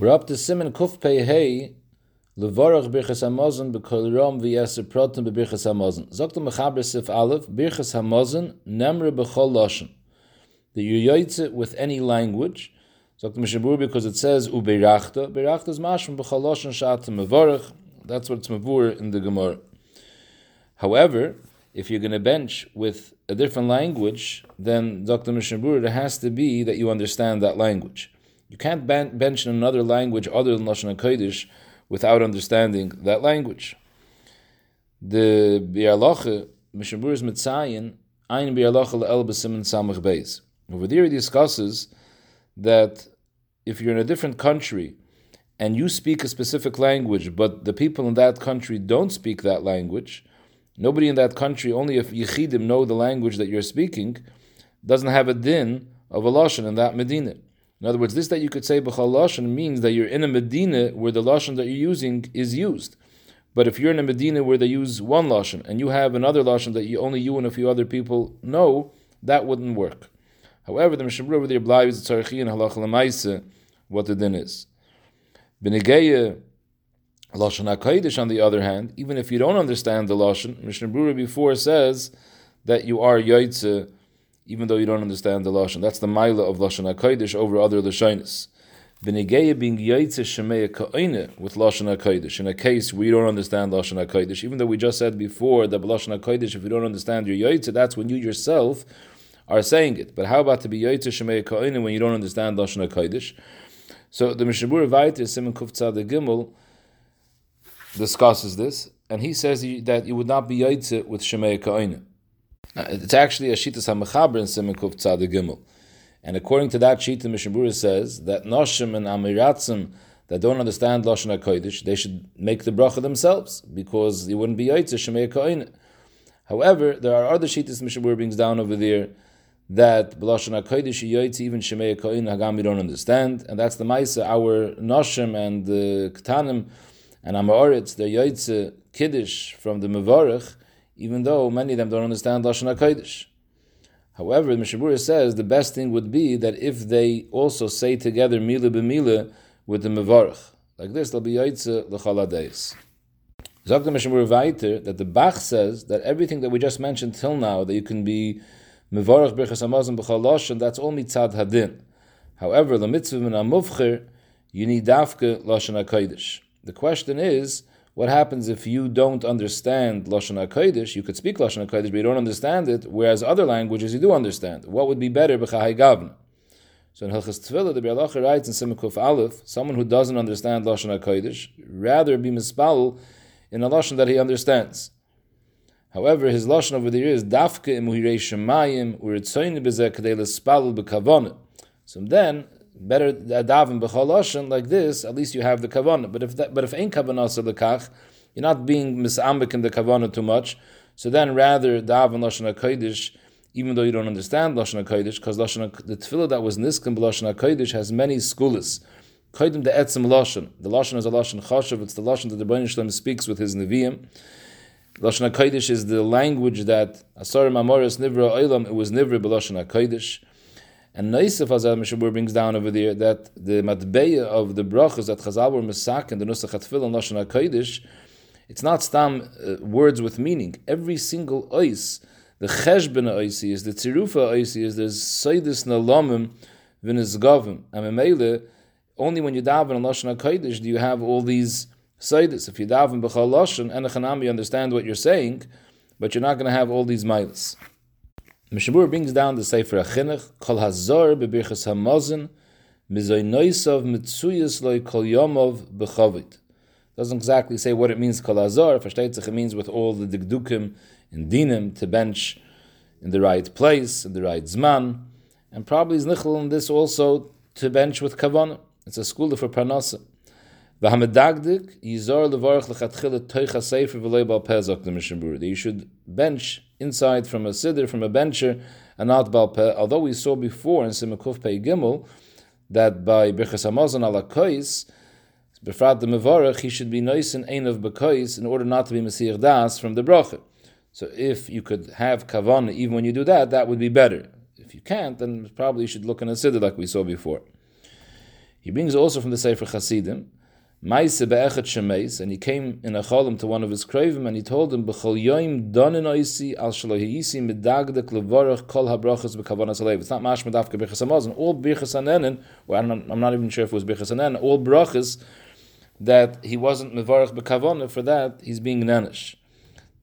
We're up to Simon Kuf Pei Hey, Levorach Birchas Hamazon B'Kol Rom V'Yeser Proton B'Birchas Hamazon. Zogt the Mechaber Sif Aleph, Birchas Hamazon, Nemre B'Chol Lashon. That you with any language. Zogt the Mishabur because it says Ubeirachta. Beirachta is Mashman B'Chol Lashon Shat Mevorach. That's what it's Mavur in the Gemara. However, if you're going to bench with a different language, then Dr. Mishnah it has to be that you understand that language. You can't bench in another language other than Lashon HaKodesh without understanding that language. The Bialacha, Mishabur is Mitzayin, Ein Bialacha Le'el B'Simen Samach Beis. Over there he discusses that if you're in a different country and you speak a specific language, but the people in that country don't speak that language, nobody in that country, only if Yechidim know the language that you're speaking, doesn't have a din of a Lashon in that Medina. In other words, this that you could say b'chal lashon means that you're in a Medina where the lashon that you're using is used. But if you're in a Medina where they use one lashon and you have another lashon that you, only you and a few other people know, that wouldn't work. However, the Mishnah over there blives tzarchi and halach lemaise what the din is. Benegeya lashon hakodesh, on the other hand, even if you don't understand the lashon, Mishnah before says that you are yaitze even though you don't understand the lashon. That's the mila of lashon hakodesh over other lashonis. B'negeya being yaitze shemeya ka'ine with lashon hakodesh. In a case you don't understand lashon hakodesh, even though we just said before that lashon hakodesh, if you don't understand your yaitze, that's when you yourself are saying it. But how about to be yaitze shemeya ka'ine when you don't understand lashon hakodesh? So the Mishabur Vaiter Simon Kuftzad Gimel discusses this, and he says that you would not be yaitze with shemeya ka'ine. Uh, it's actually a Shitas HaMechaber in Simon Kuf Tzad Gimel. And according to that the Mishabura says that Noshim and Amiratzim that don't understand Lashon HaKodesh, they should make the bracha themselves, because it wouldn't be Yaitze Shemei. However, there are other sheetas Mishabura brings down over there that B'Lashon HaKodesh Yaitze even Shemei Koine Hagam we don't understand, and that's the Maisa, our Noshim and the Ketanim and Amoritz, the Yaitze Kiddush from the Mevorach, even though many of them don't understand Lashon HaKodesh. However, the Mishabura says the best thing would be that if they also say together Mila b'Mila with the Mevarach. Like this, they'll be Yaitze l'chaladeis. Zog the Mishabura weiter that the Bach says that everything that we just mentioned till now, that you can be Mevarach b'chas hamazon b'chal that's all mitzad hadin. However, the mitzvah min amuvcher, you need dafke Lashon HaKodesh. The question is, what happens if you don't understand Lashon HaKodesh? You could speak Lashon HaKodesh, but you don't understand it, whereas other languages you do understand. What would be better? B'chahai. So in Hilchas Tefillah, the Bialacha writes in Simukuf Aleph, someone who doesn't understand Lashon HaKodesh, rather be mispal in a Lashon that he understands. However, his Lashon over there is Dafke imuhirei shemayim uritzoyni bezeh kadei l'spalul b'kavona. So then, better daven b'choloshin like this. At least you have the kavanah. But if that, but if ain't kavanah lekach, you're not being misambik in the kavanah too much. So then rather daven lashon hakodesh, even though you don't understand lashon hakodesh, because lashon the tefillah that was niskim b'lashon hakodesh has many schools. Kodim the etzim lashon. The lashon is a lashon chashav. It's the lashon that the Baruch Shalom speaks with his neviim. Lashon hakodesh is the language that asarim amoris nivra oilam. It was nivra b'lashon hakodesh. And Naisif Hazal Mishabur brings down over there that the matbeya of the brachas that Chazal were Mesak and the Nusach HaTfil and Lashon HaKodesh, it's not stam uh, words with meaning. Every single ois, the cheshben oisi is, the tzirufa oisi is, there's seidis nalamim v'nizgavim. And Memele, only when you daven on Lashon HaKodesh do you have all these seidis. If you daven b'chal Lashon, and you understand what you're saying, but you're not going to have all these miles. Mishabur brings down the Sefer Achinuch, Kol Hazor bebirchas Hamazon, Mizoy Noisav Mitzuyas Loi Kol Yomov Bechavit. Doesn't exactly say what it means Kol Hazor, versteht sich it means with all the digdukim and dinim to bench in the right place, in the right zman, and probably is nichel in this also to bench with kavanah. It's a school for parnasa. That you should bench inside from a siddur, from a bencher, and not bal balpeh. Although we saw before in Simakuf Pei Gimel that by Birchas Hamazon ala Kois, Befrat the Mevarach, he should be nice and ein of Bekois in order not to be Mesiach Das from the Bracha. So if you could have Kavan even when you do that, that would be better. If you can't, then probably you should look in a siddur like we saw before. He brings also from the Sefer Chasidim, Maise be'echet shemeis, and he came in a cholim to one of his cravim, and he told him, B'chol yoim donin oisi al shalo hiisi medagdek levorach kol habrachas b'kavanas alev. It's not mash medafka birchas hamazon. All birchas hanenin, well, I'm I'm not even sure if it was birchas hanenin, all brachas that he wasn't mevarach b'kavana, for that he's being nanish.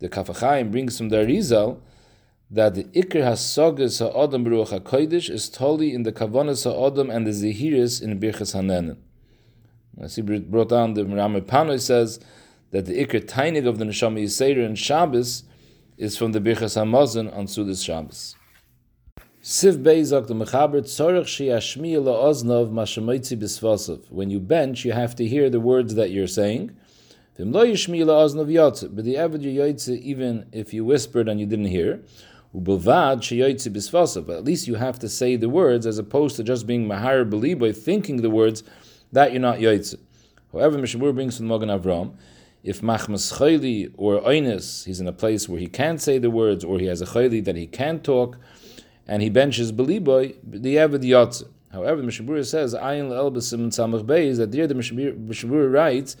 The Kafachayim brings from the Arizal that the Iker HaSogas HaOdam Baruch HaKodesh is totally in the Kavanas HaOdam and the Zehiris in Birchas Hanenin. As he brought down the Rami Panoi says that the Iker Tainig of the Neshama Yisera in Shabbos is from the Birchas Hamazon on Sudas Shabbos. Siv Beizak the Mechaber Tzorach Shiashmi La'oznov Mashamoitzi Bisvasov. When you bench, you have to hear the words that you're saying. But the Avid Yoytze, even if you whispered and you didn't hear, But at least you have to say the words as opposed to just being Mahar Beliboy, thinking the words that you're not Yoitze. However, Mishabur brings from Magen Avram, if Machmas Chayli or Oinis, he's in a place where he can't say the words, or he has a Chayli that he can't talk, and he benches Beliboy, the Avid Yotze. However, Mishabur says, Ayin Elbasim Samach Bey, is that there the Mishabur writes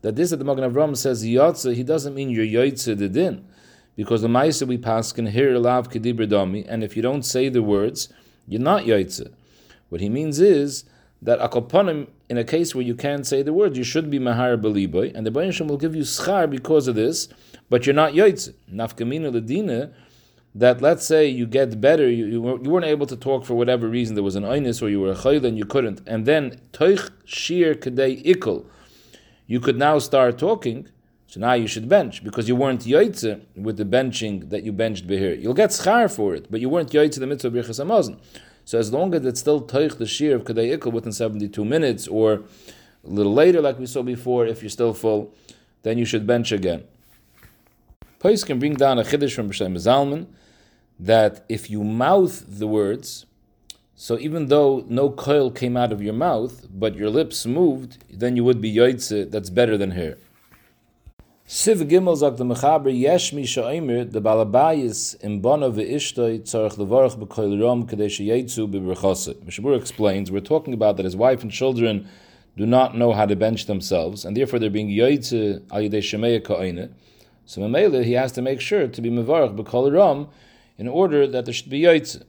that this that the Magen Avram says Yotze, he doesn't mean you're Yotze the din, because the Maisa we pass can hear lav kedibra dami, and if you don't say the words, you're not Yotze. What he means is that akoponim, in a case where you can't say the word, you should be mahar beliboy, and the Bayan will give you schar because of this, but you're not Yotze. Nafkamina ledina, that let's say you get better, you, you, weren't able to talk for whatever reason, there was an einis or you were a chayl and you couldn't, and then toich shir kadei ikul, you could now start talking. So now you should bench because you weren't yoitze with the benching that you benched behir. You'll get schar for it, but you weren't yoitze the mitzvah birchas hamazon. So as long as it's still toich the shear of ikul within seventy two minutes or a little later, like we saw before, if you're still full, then you should bench again. Pais can bring down a chiddush from B'Shem Zalman that if you mouth the words so even though no coil came out of your mouth, but your lips moved, then you would be yoitze, that's better than her. Siv Gimel sagt the Mechaber, Yesh mi sha'omer, the balabayis in bono ve'ishtoi tzarech levarach b'koil rom kadei she'yetzu b'berchose. Mishabur explains, we're talking about that his wife and children do not know how to bench themselves, and therefore they're being yoitze al yidei shemeya ka'oine. So Mamela, he has to make sure to be mevarach b'koil rom in order that there should be yoitze.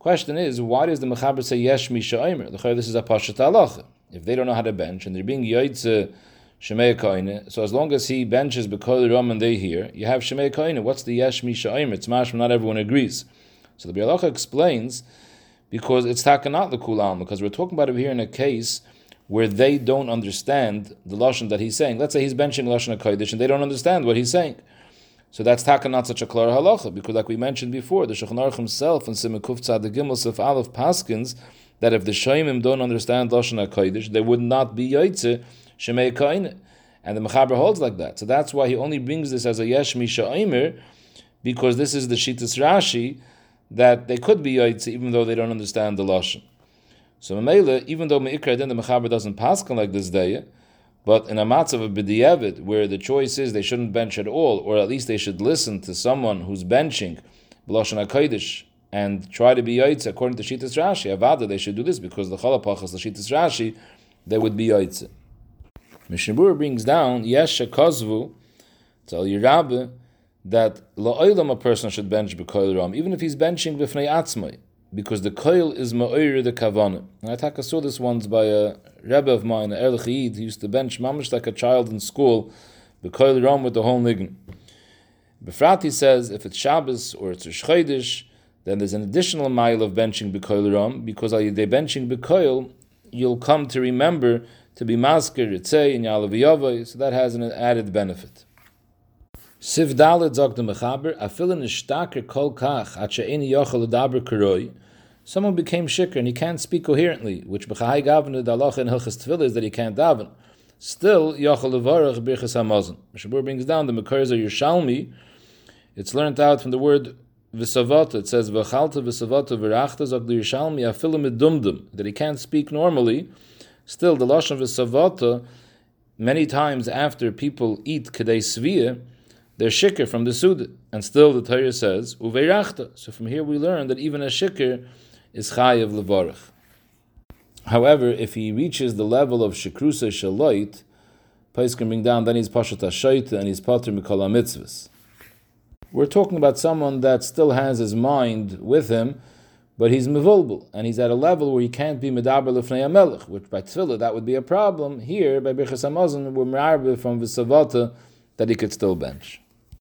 Question is, why does the Mechaber say Yesh Misha Omer? This is a Pashat. If they don't know how to bench and they're being Yoitze Shemei Koine, so as long as he benches B'Kol Ram and they hear, you have Shemei Koine. What's the Yesh Misha? It's mashma, not everyone agrees. So the Bialacha explains because it's takanat the kulam, because we're talking about it here in a case where they don't understand the lashon that he's saying. Let's say he's benching lashon kodesh and they don't understand what he's saying. So that's taka not such a klar halacha, because like we mentioned before, the Shulchan Aruch himself in Simekuf the Gimel of Aleph Paskins, that if the Shaimim don't understand Lashon HaKodesh, they would not be Yaitze Shemei Kain. And the Mechaber holds like that. So that's why he only brings this as a Yesh Misha Omer, because this is the Shitas Rashi, that they could be Yaitze even though they don't understand the Lashon. So Mamela, even though Me'ikra then the Mechaber doesn't paskin like this day, but in a matzav of b'diavad, where the choice is they shouldn't bench at all, or at least they should listen to someone who's benching b'lashon hakodesh and try to be yaitz according to Shitas Rashi. Avada, they should do this because the chalapachas the Shitas Rashi, they would be yaitz. Mishnebur brings down yesh kozvu tell Yerabbe that la'olam a person should bench b'koil ram, even if he's benching b'fnei atzmai because the coil is ma'oir the kavana. And I saw this once by a rebbe of mine, Erlich he used to bench mamish like a child in school, coil ram with the whole niggin. Befrati says if it's Shabbos or it's Shchodesh, then there's an additional mile of benching Bekoil Ram, because al they benching Bekoil, you'll come to remember to be Masker, Ritzei, in Yalav so that has an added benefit. Siv Dalet sagt der Mechaber, is kol kach, at she'eni yochel ledaber karoi, someone became shikr and he can't speak coherently, which b'chai gavin the Allah in Hilchas Tefillah is that he can't daven. Still, yochel levarach birchas hamazon. Mishabur brings down the Mekars Yerushalmi, it's learned out from the word v'savata, it says v'chalta v'savata v'rachta zog the afilim that he can't speak normally, still the Lashon v'savata, many times after people eat kedei sviyah, they're shikr from the Suda. And still the Torah says, Uveirachta. So from here we learn that even a shikr is chayiv levarach. However, if he reaches the level of shekrusa shaloit, Pais can bring down, then he's pashat hashoita and he's pater mitzvahs. We're talking about someone that still has his mind with him, but he's mevulbul, and he's at a level where he can't be medaber lefnei melech, which by tefillah that would be a problem. Here, by Birchas Hamazon, we're from Visavata that he could still bench.